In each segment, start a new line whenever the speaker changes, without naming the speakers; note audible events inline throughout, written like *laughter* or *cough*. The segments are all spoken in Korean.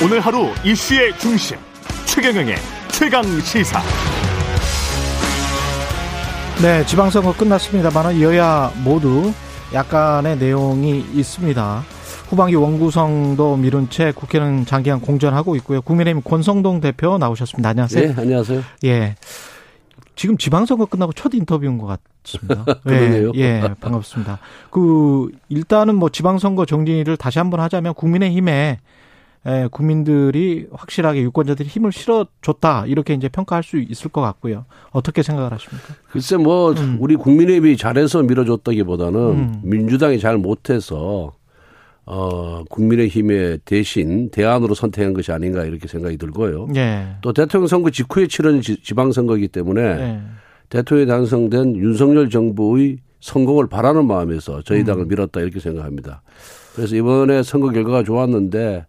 오늘 하루 이슈의 중심 최경영의 최강 시사.
네, 지방선거 끝났습니다만 여야 모두 약간의 내용이 있습니다. 후반기 원구성도 미룬 채 국회는 장기간 공전하고 있고요. 국민의힘 권성동 대표 나오셨습니다. 안녕하세요.
네, 안녕하세요.
예. 지금 지방선거 끝나고 첫 인터뷰인 것 같습니다. *laughs*
그러네요.
예, 예, 반갑습니다. 그 일단은 뭐 지방선거 정리를 다시 한번 하자면 국민의힘에 에, 국민들이 확실하게 유권자들이 힘을 실어줬다 이렇게 이제 평가할 수 있을 것 같고요. 어떻게 생각을 하십니까?
글쎄 뭐
음.
우리 국민의힘이 잘해서 밀어줬다기보다는
음.
민주당이 잘 못해서 어 국민의힘의 대신 대안으로 선택한 것이 아닌가 이렇게 생각이 들고요.
예.
또 대통령 선거 직후에 지- 지방선거이기 때문에
예.
대통령이 당선된 윤석열 정부의 성공을 바라는 마음에서
음.
저희 당을 밀었다 이렇게 생각합니다. 그래서 이번에 선거 결과가 좋았는데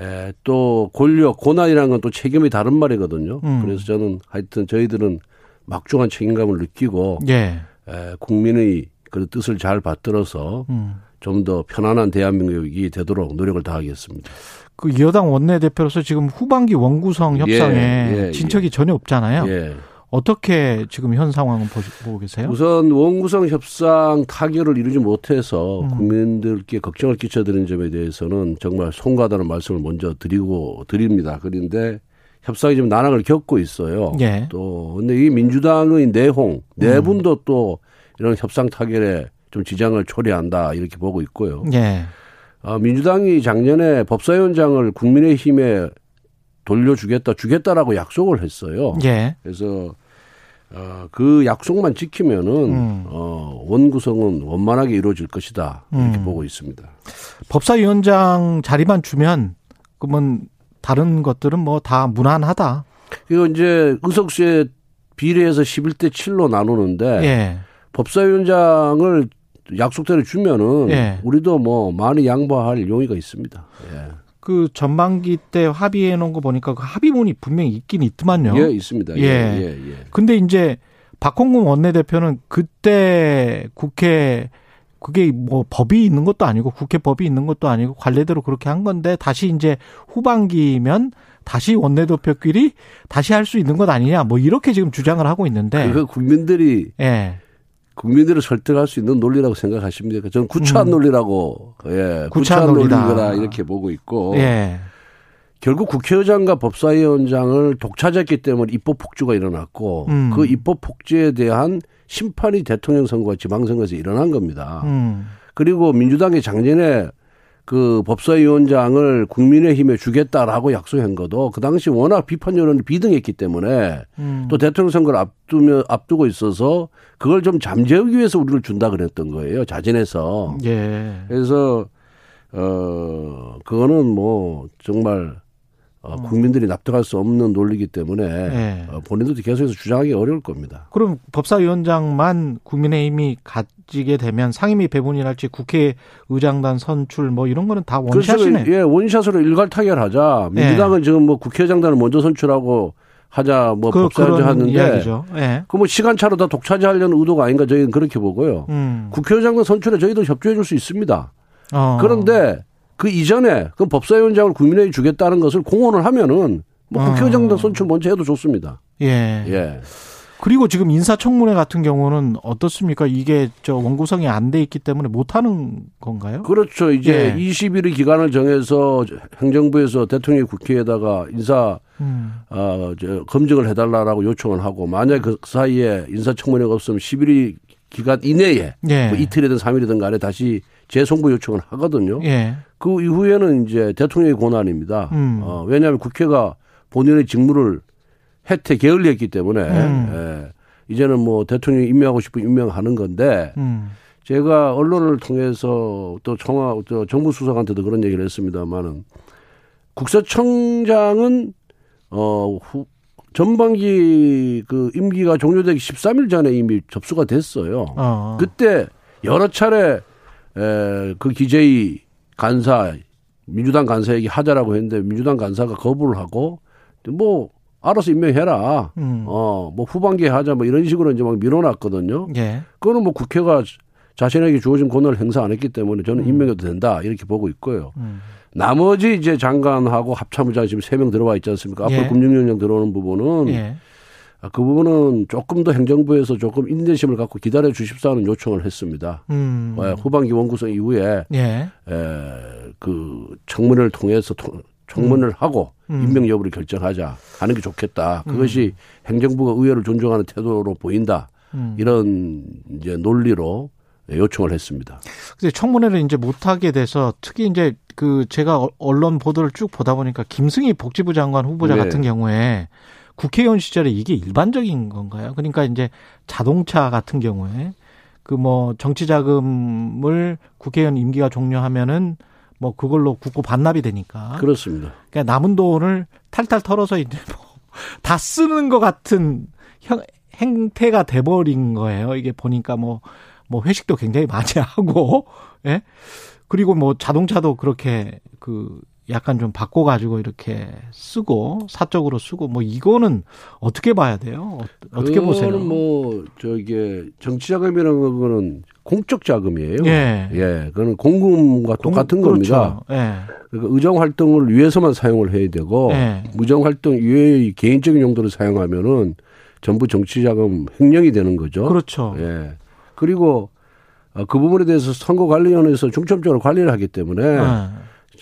에, 또 권력 고난이라는 건 또 책임이 다른 말이거든요.
음.
그래서 저는 하여튼 저희들은 막중한 책임감을 느끼고
예.
에, 국민의 그 뜻을 잘 받들어서
음.
좀더 편안한 대한민국이 되도록 노력을 다하겠습니다.
그 여당 원내대표로서 지금 후반기 원구성 협상에
예, 예,
진척이 전혀 없잖아요.
예.
어떻게 지금 현 상황을 보고 계세요?
우선 원구성 협상 타결을 이루지 못해서
음.
국민들께 걱정을 끼쳐드린 점에 대해서는 정말 송구하다는 말씀을 먼저 드리고 드립니다. 그런데 협상이 지금 난항을 겪고 있어요.
예.
또 근데 이 민주당의 내홍 내분도 또 이런 협상 타결에 좀 지장을 초래한다 이렇게 보고 있고요.
예.
아, 민주당이 작년에 법사위원장을 국민의힘에 돌려주겠다 주겠다라고 약속을 했어요.
예.
그래서 어, 그 약속만 지키면은
음.
어, 원구성은 원만하게 이루어질 것이다 이렇게
음.
보고 있습니다.
법사위원장 자리만 주면 그러면 다른 것들은 뭐 다 무난하다.
그리고 이제 의석수에 비례해서 11대 7로 나누는데
예.
법사위원장을 약속대로 주면은
예.
우리도 뭐 많이 양보할 용의가 있습니다. 예,
그 전반기 때 합의해 놓은 거 보니까 그 합의문이 분명히 있긴 있더만요.
예 있습니다. 예,
예.
예, 예.
근데 이제 박홍근 원내대표는 그때 국회 그게 뭐 법이 있는 것도 아니고 국회 법이 있는 것도 아니고 관례대로 그렇게 한 건데 다시 이제 후반기면 다시 원내대표끼리 다시 할 수 있는 것 아니냐 뭐 이렇게 지금 주장을 하고 있는데
그거 국민들이
예.
국민들을 설득할 수 있는 논리라고 생각하십니까? 저는 구차한
음.
논리라고 예,
구차한. 논리다
이렇게 보고 있고
예.
결국 국회의장과 법사위원장을 독차지했기 때문에 입법 폭주가 일어났고
음.
그 입법 폭주에 대한 심판이 대통령 선거와 지방선거에서 일어난 겁니다.
음.
그리고 민주당이 작년에 그 법사위원장을 국민의힘에 주겠다라고 약속한 것도 그 당시 워낙 비판 여론이 비등했기 때문에
음.
또 대통령 선거를 앞두며 앞두고 있어서 그걸 좀 잠재우기 위해서 우리를 준다 그랬던 거예요. 자진해서.
예.
그래서 어 그거는 뭐 정말 어, 국민들이 납득할 수 없는 논리이기 때문에
예.
어, 본인들도 계속해서 주장하기 어려울 겁니다.
그럼 법사위원장만 국민의힘이 가지게 되면 상임위 배분이랄지 국회의장단 선출 뭐 이런 거는 다 원샷이네.
예, 원샷으로 일괄 타결하자. 민주당은 지금 뭐 국회의장단을 먼저 선출하고 하자 뭐
그,
법사위원장 하는데
이야기죠. 예.
그뭐 시간 차로 다 독차지하려는 의도가 아닌가 저희는 그렇게 보고요.
음.
국회의장단 선출에 저희도 협조해 줄 수 있습니다.
어.
그런데 그 이전에 그 법사위원장을 국민의힘 주겠다는 것을 공언을 하면은 뭐
어.
국회의장단 선출 먼저 해도 좋습니다.
예.
예.
그리고 지금 인사청문회 같은 경우는 어떻습니까? 이게 저 원구성이 안 돼 있기 때문에 못 하는 건가요?
그렇죠. 이제
예.
20일의 기간을 정해서 행정부에서 대통령이 국회에다가 인사
음.
어, 저, 검증을 해달라라고 요청을 하고 만약 그 사이에 인사청문회가 없으면 10일이 기간 이내에
예.
뭐 이틀이든 3일이든 간에 다시 재송부 요청을 하거든요.
예.
그 이후에는 이제 대통령의 권한입니다.
음.
어, 왜냐하면 국회가 본인의 직무를 혜택 게을리했기 때문에
음.
예, 이제는 뭐 대통령이 임명하고 싶으면 임명하는 건데
음.
제가 언론을 통해서 또 청와 또 정부 수석한테도 그런 얘기를 했습니다만은 국세청장은 어 후, 전반기 그 임기가 종료되기 13일 전에 이미 접수가 됐어요.
어.
그때 여러 차례 에, 그 기재위 간사 민주당 간사에게 하자라고 했는데 민주당 간사가 거부를 하고 뭐 알아서 임명해라.
음.
어 뭐 후반기에 하자 뭐 이런 식으로 이제 막 밀어놨거든요.
예.
그거는 뭐 국회가 자신에게 주어진 권한을 행사 안 했기 때문에 저는
음.
임명해도 된다 이렇게 보고 있고요.
음.
나머지 이제 장관하고 합참의장 지금 세 명 들어와 있지 않습니까? 앞으로
예.
금융영장 들어오는 부분은
예.
아, 그 부분은 조금 더 행정부에서 조금 인내심을 갖고 기다려 주십사 하는 요청을 했습니다.
음.
어, 후반기 원구성 이후에
예.
에, 그 청문회를 통해서 통- 청문을 하고
음.
임명 여부를 결정하자 하는 게 좋겠다. 그것이 행정부가 의회를 존중하는 태도로 보인다.
음.
이런 이제 논리로 요청을 했습니다.
근데 청문회를 이제 못하게 돼서 특히 이제 그 제가 어- 언론 보도를 쭉 보다 보니까 김승희 복지부 장관 후보자
네.
같은 경우에 국회의원 시절에 이게 일반적인 건가요? 그러니까 이제 자동차 같은 경우에 그 뭐 정치 자금을 국회의원 임기가 종료하면은 뭐 그걸로 국고 반납이 되니까
그렇습니다.
그러니까 남은 돈을 탈탈 털어서 이제 뭐 *laughs* 다 쓰는 것 같은 형, 행태가 돼버린 거예요. 이게 보니까 뭐, 뭐 회식도 굉장히 많이 *laughs* 하고, 예? 그리고 뭐 자동차도 그렇게 그 약간 좀 바꿔가지고 이렇게 쓰고, 사적으로 쓰고, 뭐 이거는 어떻게 봐야 돼요? 어- 어떻게 보세요?
뭐 저기 정치 자금이라는 거는 공적 자금이에요.
예.
예, 그거는 공금과 똑같은
공-
겁니다.
그렇죠. 예.
그러니까 의정 활동을 위해서만 사용을 해야 되고
예.
의정 활동 이외의 개인적인 용도로 사용하면은 전부 정치 자금 횡령이 되는 거죠.
그렇죠.
예. 그리고 어, 그 부분에 대해서 선거관리위원회에서 중점적으로 관리를 하기 때문에
예.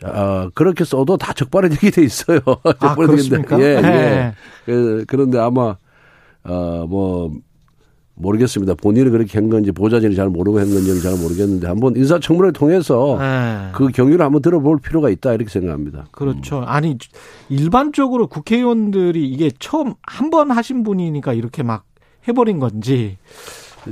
자, 어, 그렇게 써도 다 적발이 되게 돼 있어요. *laughs*
아. 그렇습니까?
예,
예.
예. 그, 그런데 아마 어, 뭐 모르겠습니다. 본인이 그렇게 한 건지 보좌진이 잘 모르고 한 건지는 잘 모르겠는데 한번 인사청문회를 통해서
예.
그 경위를 한번 들어볼 필요가 있다 이렇게 생각합니다.
그렇죠. 아니 일반적으로 국회의원들이 이게 처음 한 번 하신 분이니까 이렇게 막 해버린 건지.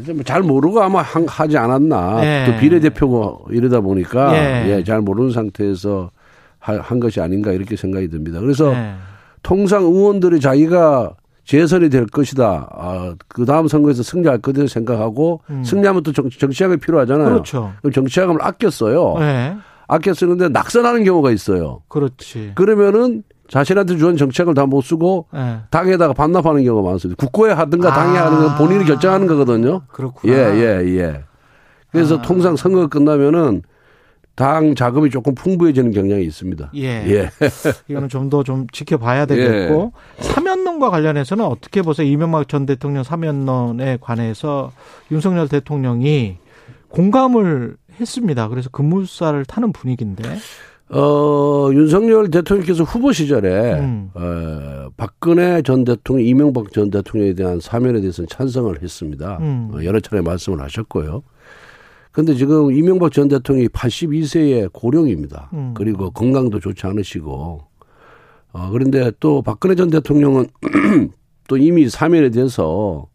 이제 뭐잘 모르고 아마 한- 하지 않았나.
예.
또 비례대표고 이러다 보니까
예.
예, 잘 모르는 상태에서 하- 한 것이 아닌가 이렇게 생각이 듭니다. 그래서
예.
통상 의원들이 자기가 재선이 될 것이다. 아, 그 다음 선거에서 승리할 것이다 생각하고
음.
승리하면 또 정, 정치자금이 필요하잖아요.
그렇죠.
그럼 정치자금을 아껴 써요.
예.
아껴 쓰는데 낙선하는 경우가 있어요.
그렇지.
그러면은 자신한테 주는 정책을 다 못 쓰고
예.
당에다가 반납하는 경우가 많습니다. 국고에 하든가 당에
아.
하는 건 본인이 결정하는 거거든요.
그렇구나.
예, 예, 예. 그래서
아.
통상 선거가 끝나면은 당 자금이 조금 풍부해지는 경향이 있습니다.
예.
예. *laughs*
이거는 좀 더좀 지켜봐야 되겠고 사면론과 관련해서는 어떻게 보세요? 이명박 전 대통령 사면론에 관해서 윤석열 대통령이 공감을 했습니다. 그래서 급물살을 타는 분위기인데.
어, 윤석열 대통령께서 후보 시절에
음.
어, 박근혜 전 대통령, 이명박 전 대통령에 대한 사면에 대해서는 찬성을 했습니다.
음.
어, 여러 차례 말씀을 하셨고요. 근데 지금 이명박 전 대통령이 82세의 고령입니다.
음.
그리고 건강도 좋지 않으시고, 어, 그런데 또 박근혜 전 대통령은 *clears throat* 또 이미 사면에 대해서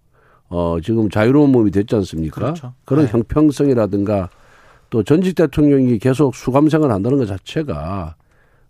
어, 지금 자유로운 몸이 됐지 않습니까?
그렇죠.
런
네.
형평성이라든가 또 전직 대통령이 계속 수감생활 한다는 것 자체가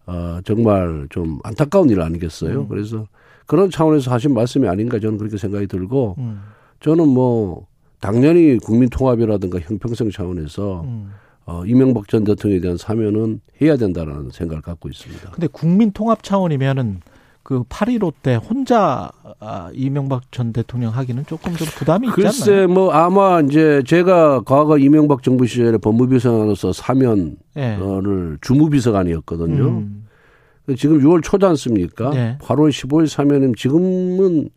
어, 정말 좀 안타까운 일 아니겠어요?
음.
그래서 그런 차원에서 하신 말씀이 아닌가 저는 그렇게 생각이 들고
음.
저는 뭐 당연히 국민 통합이라든가 형평성 차원에서
음.
어, 이명박 전 대통령에 대한 사면은 해야 된다라는 생각을 갖고 있습니다.
근데 국민 통합 차원이면은 그8.15때 혼자 아, 이명박 전 대통령 하기는 조금 좀 부담이 않나요?
글쎄 뭐 아마 이제 제가 과거 이명박 정부 시절에 법무비 서관으로서 사면을
예.
주무비서관이었거든요.
음.
지금 6월 초지 않습니까?
네.
8월 15일 사면은 지금은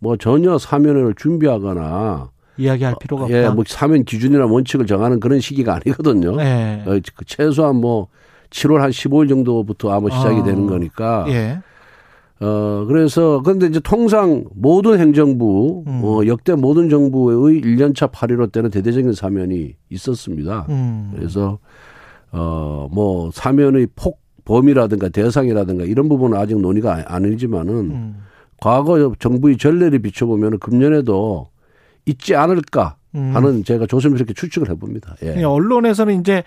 뭐 전혀 사면을 준비하거나
이야기할 필요가 없다.
예, 뭐 사면 기준이나 원칙을 정하는 그런 시기가 아니거든요.
예.
어, 그 최소한 뭐 7월 한 15일 정도부터 아마 시작이
아.
되는 거니까.
예.
어, 그래서, 근데 이제 통상 모든 행정부,
음.
어, 역대 모든 정부의 1년차 8.15 때는 대대적인 사면이 있었습니다.
음.
그래서, 어, 뭐, 사면의 폭, 범위라든가 대상이라든가 이런 부분은 아직 논의가 아니지만은
음.
과거 정부의 전례를 비춰보면 금년에도 있지 않을까
음.
하는 제가 조심스럽게 추측을 해봅니다. 예.
예, 언론에서는 이제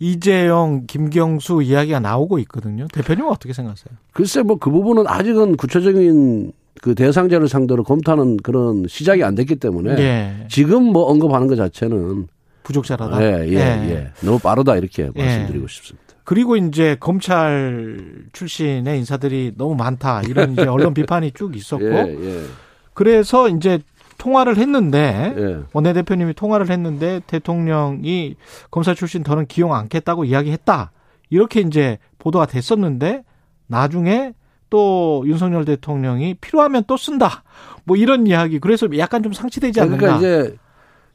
이재영, 김경수 이야기가 나오고 있거든요. 대표님은 어떻게 생각하세요?
글쎄 뭐 그 부분은 아직은 구체적인 그 대상자를 상대로 검토하는 그런 시작이 안 됐기 때문에
예.
지금 뭐 언급하는 것 자체는
부족자라다.
예, 예, 예. 너무 빠르다 이렇게
예.
말씀드리고 싶습니다.
그리고 이제 검찰 출신의 인사들이 너무 많다. 이런 이제 *laughs* 언론 비판이 쭉 있었고.
예, 예,
그래서 이제 통화를 했는데
예.
원내대표님이 통화를 했는데 대통령이 검사 출신 더는 기용 않겠다고 이야기했다. 이렇게 이제 보도가 됐었는데 나중에 또 윤석열 대통령이 필요하면 또 쓴다. 뭐 이런 이야기. 그래서 약간 좀 상치되지 않는가.
그러니까 이제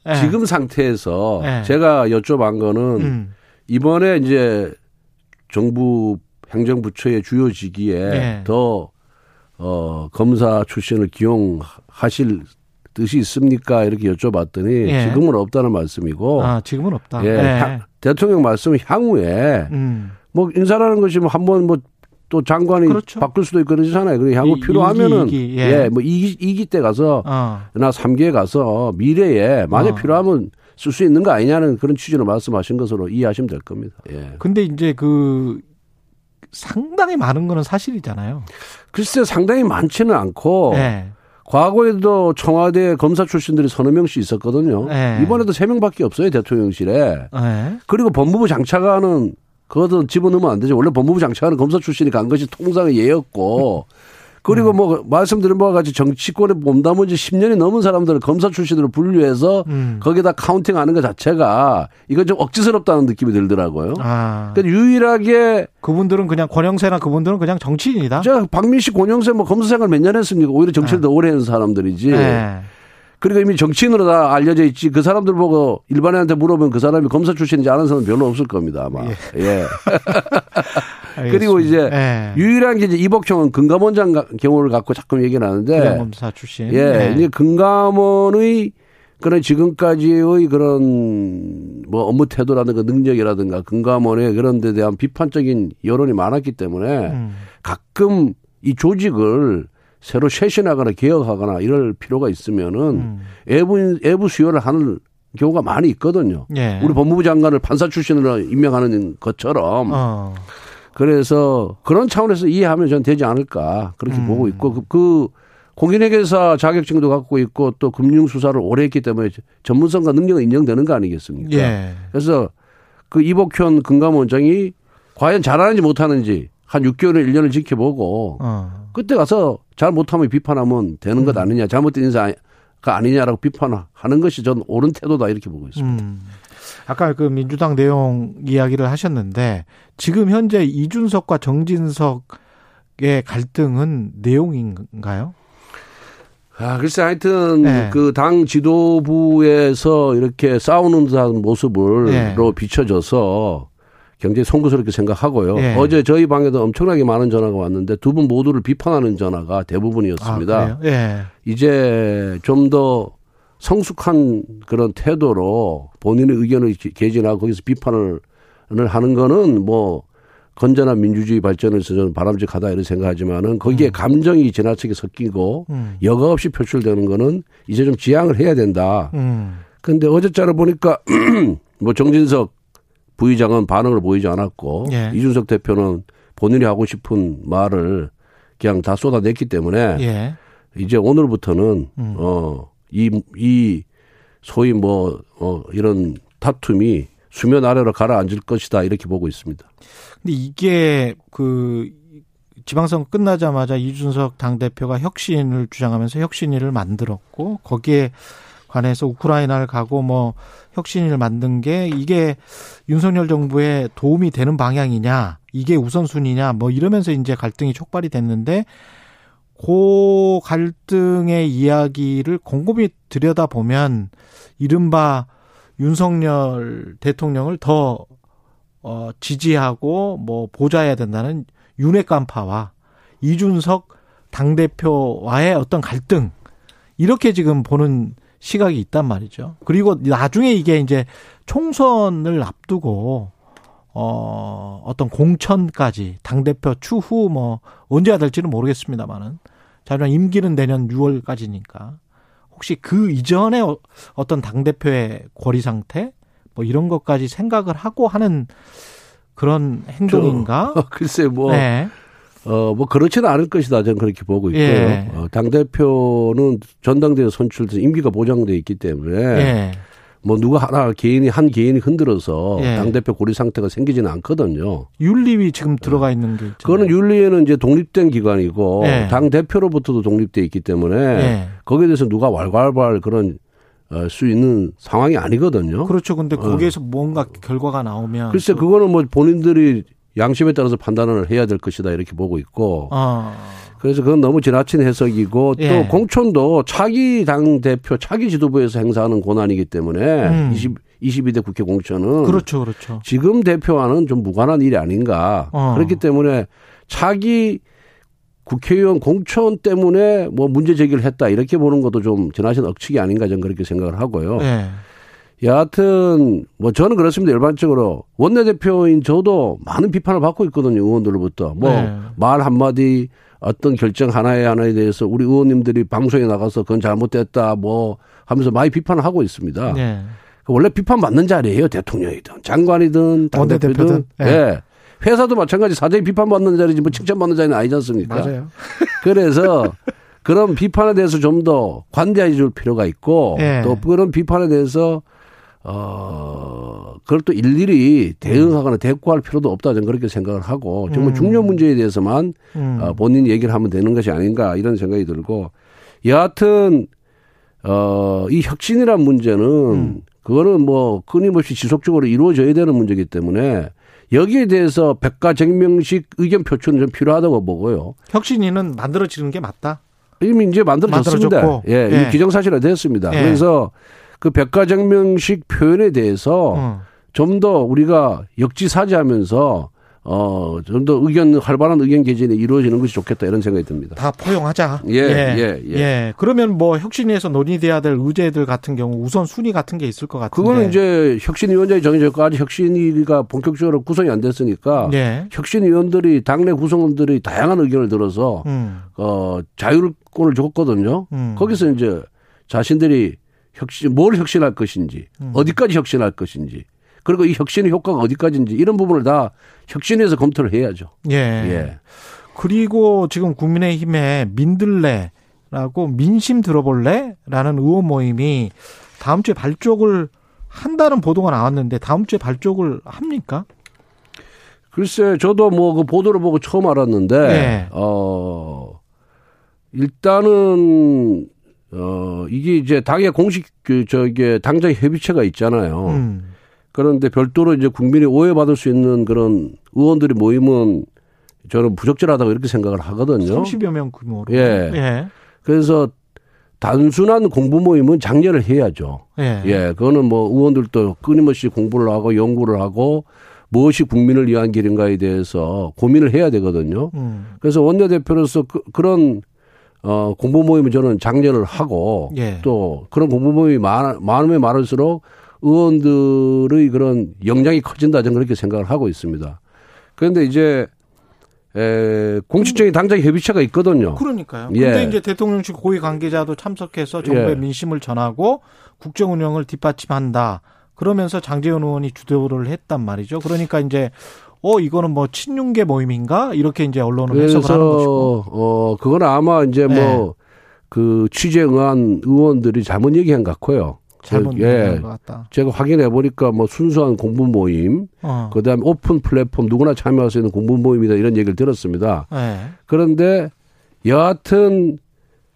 예.
지금 상태에서
예.
제가 여쭤본 거는
음.
이번에 이제 정부 행정부처의 주요 직위에
예.
더 어, 검사 출신을 기용하실 뜻이 있습니까? 이렇게 여쭤봤더니
예.
지금은 없다는 말씀이고
아, 지금은 없다.
예,
예.
향- 대통령 말씀은 향후에
음.
뭐 인사라는 것이 뭐 한번 뭐또 장관이
그렇죠.
바꿀 수도 있고 그러잖아요. 그리고 향후
이-
필요하면은
이기, 이기,
예.
예.
뭐 2기, 이기 때 가서
어.
나 3기에 가서 미래에 만약
어.
필요하면 쓸 수 있는 거 아니냐는 그런 취지로 말씀하신 것으로 이해하시면 될 겁니다. 예.
근데 이제 그 상당히 많은 거는 사실이잖아요.
글쎄 상당히 많지는 않고
예.
과거에도 청와대 검사 출신들이 서너 명씩 있었거든요.
네.
이번에도 세 명밖에 없어요 대통령실에.
예.
그리고 법무부 장차관은 그것도 집어넣으면 안 되죠. 원래 법무부 장차관은 검사 출신이 간 것이 통상의 예였고. *laughs* 그리고 뭐 말씀드린 바와 같이 정치권에 몸담은 지 10년이 넘은 사람들을 검사 출신으로 분류해서
음.
거기다 카운팅하는 것 자체가 이건 좀 억지스럽다는 느낌이 들더라고요.
아.
그러니까 유일하게
그분들은 그냥 권영세나 그분들은 그냥 정치인이다.
저 박민식, 권영세 뭐 검사 생활 몇 년 했습니까? 오히려 정치를 더 오래 한 사람들이지.
예.
그리고 이미 정치인으로 다 알려져 있지. 그 사람들 보고 일반인한테 물어보면 그 사람이 검사 출신인지 아는 사람 별로 없을 겁니다, 아마. 예. *laughs* 그리고 이제
예.
유일한 게 이제 이복형은 금감원장 가- 경우를 갖고 자꾸 얘기를 하는데.
부장검사 출신.
예.
예.
이제 금감원의 그런 지금까지의 그런 뭐 업무 태도라든가 능력이라든가 금감원의 그런 데 대한 비판적인 여론이 많았기 때문에
음.
가끔 이 조직을 새로 쇄신하거나 개혁하거나 이럴 필요가 있으면은
음.
외부 외부 수요를 하는 경우가 많이 있거든요.
예.
우리 법무부 장관을 판사 출신으로 임명하는 것처럼
어.
그래서 그런 차원에서 이해하면 전 되지 않을까 그렇게
음.
보고 있고 그, 그 공인회계사 자격증도 갖고 있고 또 금융수사를 오래 했기 때문에 전문성과 능력은 인정되는 거 아니겠습니까?
예.
그래서 그 이복현 금감원장이 과연 잘하는지 못하는지 한 6개월을 1년을 지켜보고
어.
그때 가서 잘 못하면 비판하면 되는
음.
것 아니냐 잘못된 인사가 아니냐라고 비판하는 것이 전 옳은 태도다 이렇게 보고 있습니다.
음. 아까 그 민주당 내용 이야기를 하셨는데 지금 현재 이준석과 정진석의 갈등은 내용인가요?
아, 글쎄 하여튼
네.
그당 지도부에서 이렇게 싸우는 듯한 모습을
네.
로 비춰져서 굉장히 송구스럽게 생각하고요.
네.
어제 저희 방에도 엄청나게 많은 전화가 왔는데 두 분 모두를 비판하는 전화가 대부분이었습니다.
아? 예.
이제 좀 더 성숙한 그런 태도로 본인의 의견을 개- 개진하고 거기서 비판을 하는 거는 뭐 건전한 민주주의 발전을 위해서 저는 바람직하다 이렇게 생각하지만은 거기에 감정이 지나치게 섞이고
음.
여과 없이 표출되는 거는 이제 좀 지양을 해야 된다.
음.
근데 어제자를 보니까 *clears throat* 뭐 정진석 부의장은 반응을 보이지 않았고
예.
이준석 대표는 본인이 하고 싶은 말을 그냥 다 쏟아냈기 때문에
예.
이제 오늘부터는
음.
어 이 이 소위 뭐 어, 이런 다툼이 수면 아래로 가라앉을 것이다 이렇게 보고 있습니다.
근데 이게 그 지방선거 끝나자마자 이준석 당대표가 혁신을 주장하면서 혁신위를 만들었고 거기에 관해서 우크라이나를 가고 뭐 혁신위를 만든 게 이게 윤석열 정부에 도움이 되는 방향이냐 이게 우선순위냐 뭐 이러면서 이제 갈등이 촉발이 됐는데 그 갈등의 이야기를 곰곰이 들여다보면 이른바 윤석열 대통령을 더 어, 지지하고 뭐 보좌해야 된다는 윤회 깜파와 이준석 당대표와의 어떤 갈등 이렇게 지금 보는 시각이 있단 말이죠. 그리고 나중에 이게 이제 총선을 앞두고 어 어떤 공천까지 당대표 추후 뭐 언제가 될지는 모르겠습니다만은 자주한 임기는 내년 6월까지니까 혹시 그 이전에 어- 어떤 당대표의 권리 상태 뭐 이런 것까지 생각을 하고 하는 그런 행동인가? *laughs*
글쎄 뭐
네.
어, 뭐, 그렇지는 않을 것이다. 저는 그렇게 보고 있고요.
예.
어, 당대표는 전당대회 선출돼서 임기가 보장돼 있기 때문에
예.
뭐 누가 하나 개인이 한 개인이 흔들어서
예.
당 대표 고리 상태가 생기지는 않거든요.
윤리위 지금 들어가 있는 게 있잖아요.
그거는 윤리에는 이제 독립된 기관이고
예.
당 대표로부터도 독립돼 있기 때문에
예.
거기에 대해서 누가 왈왈왈 그런 어, 수 있는 상황이 아니거든요.
그렇죠. 근데 거기에서 뭔가 결과가 나오면
어? 글쎄
또-
그거는 뭐 본인들이 양심에 따라서 판단을 해야 될 것이다 이렇게 보고 있고
어.
그래서 그건 너무 지나친 해석이고 또
예.
공천도 차기 당 대표 차기 지도부에서 행사하는 권한이기 때문에
음.
20 22대 국회 공천은
그렇죠, 그렇죠.
지금 대표와는 좀 무관한 일이 아닌가
어.
그렇기 때문에 차기 국회의원 공천 때문에 뭐 문제 제기를 했다 이렇게 보는 것도 좀 지나친 억측이 아닌가 저는 그렇게 생각을 하고요.
예.
여하튼 뭐 저는 그렇습니다. 일반적으로 원내대표인 저도 많은 비판을 받고 있거든요. 의원들로부터 뭐
네.
말 한마디 어떤 결정 하나에 하나에 대해서 우리 의원님들이 방송에 나가서 그건 잘못됐다 뭐 하면서 많이 비판을 하고 있습니다.
예.
원래 비판 받는 자리예요. 대통령이든 장관이든 당대표든.
원내대표든. 예.
예. 회사도 마찬가지 사장이 비판받는 자리지 뭐 칭찬받는 자리는 아니지 않습니까?
맞아요. *laughs*
그래서 그런 비판에 대해서 좀 더 관대해 줄 필요가 있고
예.
또 그런 비판에 대해서 어 그걸 또 일일이 대응하거나 대꾸할 필요도 없다 저는 그렇게 생각을 하고 정말
음.
중요 문제에 대해서만
음.
어, 본인 얘기를 하면 되는 것이 아닌가 이런 생각이 들고 여하튼 어 이 혁신이란 문제는
음.
그거는 뭐 끊임없이 지속적으로 이루어져야 되는 문제이기 때문에 여기에 대해서 백가쟁명식 의견 표출은 좀 필요하다고 보고요.
혁신위는 만들어지는 게 맞다.
이미 이제 만들어졌습니다.
만들어졌고.
예,
예.
기정사실화 됐습니다.
예.
그래서 그 백가정명식 표현에 대해서
어.
좀 더 우리가 역지사지하면서 어, 좀 더 의견, 활발한 의견 개진이 이루어지는 것이 좋겠다 이런 생각이 듭니다.
다 포용하자.
예, 예, 예.
그러면 뭐 혁신위에서 논의돼야 될 의제들 같은 경우 우선 순위 같은 게 있을 것 같은데.
그거는 이제 혁신위원장이 정해졌고 아직 혁신위가 본격적으로 구성이 안 됐으니까
예.
혁신위원들이 당내 구성원들이 다양한 의견을 들어서
음.
어, 자율권을 줬거든요.
음.
거기서 이제 자신들이 혁신, 뭘 혁신할 것인지,
음.
어디까지 혁신할 것인지, 그리고 이 혁신의 효과가 어디까지인지 이런 부분을 다 혁신에서 검토를 해야죠.
예.
예.
그리고 지금 국민의힘에 민들레라고 민심 들어볼래라는 의원 모임이 다음 주에 발족을 한다는 보도가 나왔는데 다음 주에 발족을 합니까?
글쎄, 저도 뭐 그 보도를 보고 처음 알았는데,
네.
어, 일단은, 어, 이게 이제 당의 공식, 그, 저기, 당장 협의체가 있잖아요.
음.
그런데 별도로 이제 국민이 오해받을 수 있는 그런 의원들이 모임은 저는 부적절하다고 이렇게 생각을 하거든요.
30여 명 규모로.
예.
예.
그래서 단순한 공부 모임은 장려를 해야죠.
예.
예, 그거는 뭐 의원들도 끊임없이 공부를 하고 연구를 하고 무엇이 국민을 위한 길인가에 대해서 고민을 해야 되거든요.
음.
그래서 원내대표로서 그, 그런 어, 공부 모임은 저는 장려를 하고
예.
또 그런 공부 모임이 많, 많으면 많을수록 의원들의 그런 역량이 커진다 저는 그렇게 생각을 하고 있습니다. 그런데 이제 에, 공식적인 당장 협의체가 있거든요.
그러니까요.
예.
근데 이제 대통령실 고위 관계자도 참석해서 정부의
예.
민심을 전하고 국정 운영을 뒷받침한다. 그러면서 장재현 의원이 주도를 했단 말이죠. 그러니까 이제 어 이거는 뭐 친윤계 모임인가 이렇게 이제 언론은 해석을 하는 것이고.
그래서 어 그건 아마 이제
네.
뭐그 취재 응한 의원들이 잘못 얘기한 것 같고요.
잘못
그, 예.
것 같다.
제가 확인해 보니까 뭐 순수한 공부 모임,
어.
그다음에 오픈 플랫폼 누구나 참여할 수 있는 공부 모임이다 이런 얘기를 들었습니다.
예.
그런데 여하튼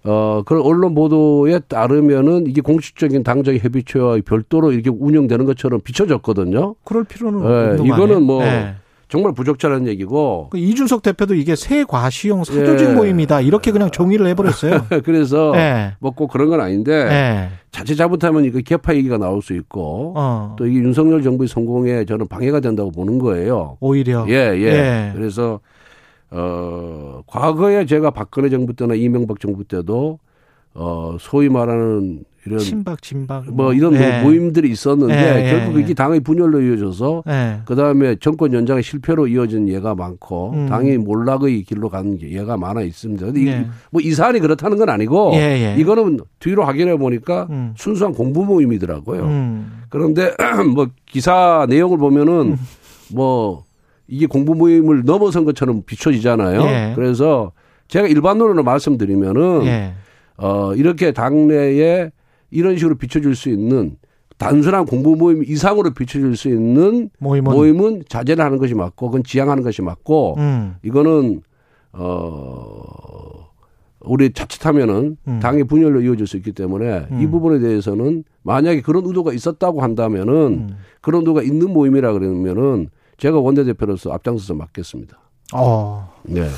어 그런 언론 보도에 따르면은 이게 공식적인 당적 협의체와 별도로 이렇게 운영되는 것처럼 비춰졌거든요.
그럴 필요는
예, 이거는? 뭐
예.
정말 부적절한 얘기고
그 이준석 대표도 이게 새 과시형 사조직
예.
모임이다 이렇게 그냥 정의를 해버렸어요. *laughs*
그래서
예.
뭐꼭 그런 건 아닌데
예.
자칫 잘못하면 이거 개파 얘기가 나올 수 있고
어.
또 이게 윤석열 정부의 성공에 저는 방해가 된다고 보는 거예요.
오히려.
예, 예.
예.
그래서 어 과거에 제가 박근혜 정부 때나 이명박 정부 때도 어 소위 말하는 이런
친박 진박
뭐 이런
예.
모임들이 있었는데
예, 예,
결국
예.
이게 당의 분열로 이어져서
예.
그 다음에 정권 연장의 실패로 이어진 예가 많고
음.
당이 몰락의 길로 가는 예가 많아 있습니다. 근데
예.
뭐이 사안이 그렇다는 건 아니고. 이거는 뒤로 확인해 보니까
음.
순수한 공부 모임이더라고요.
음.
그런데 *clears throat* 뭐 기사 내용을 보면은 뭐 이게 공부 모임을 넘어선 것처럼 비춰지잖아요.
예.
그래서 제가 일반론으로 말씀드리면은
예.
어 이렇게 당내에 이런 식으로 비춰질 수 있는 단순한 공부 모임 이상으로 비춰질 수 있는
모임은
모임은 자제를 하는 것이 맞고 그건 지양하는 것이 맞고
음.
이거는 어 우리 자칫하면은
음.
당의 분열로 이어질 수 있기 때문에 이
음.
부분에 대해서는 만약에 그런 의도가 있었다고 한다면은
음.
그런 의도가 있는 모임이라 그러면은 제가 원내대표로서 앞장서서 맡겠습니다.
어.
네.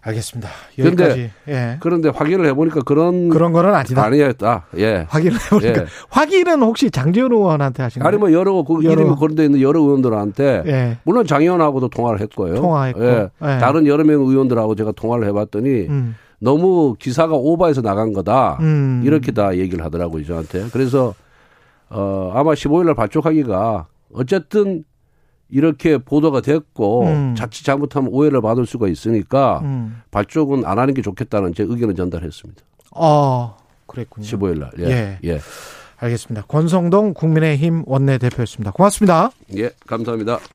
알겠습니다. 여기까지. 예.
그런데 확인을 해보니까 그런
그런 거는 아니다.
아니었다. 예.
확인을 해보니까
예.
확인은 혹시 장재원 의원한테 하신 거예요?
아니 뭐 여러 그
여러-
이름이 거론돼 있는 여러 의원들한테
예.
물론 장 의원하고도 통화를 했고요.
통화했고.
예.
예.
다른 여러 명 의원들하고 제가 통화를 해봤더니
음.
너무 기사가 오버해서 나간 거다.
음.
이렇게 다 얘기를 하더라고요 저한테. 그래서 어 아마 15일 날 발족하기가 어쨌든 이렇게 보도가 됐고
음.
자칫 잘못하면 오해를 받을 수가 있으니까
음.
발족은 안 하는 게 좋겠다는 제 의견을 전달했습니다.
어. 그랬군요.
15일 날. 예.
예.
예.
알겠습니다. 권성동 국민의힘 원내대표였습니다. 고맙습니다.
예. 감사합니다.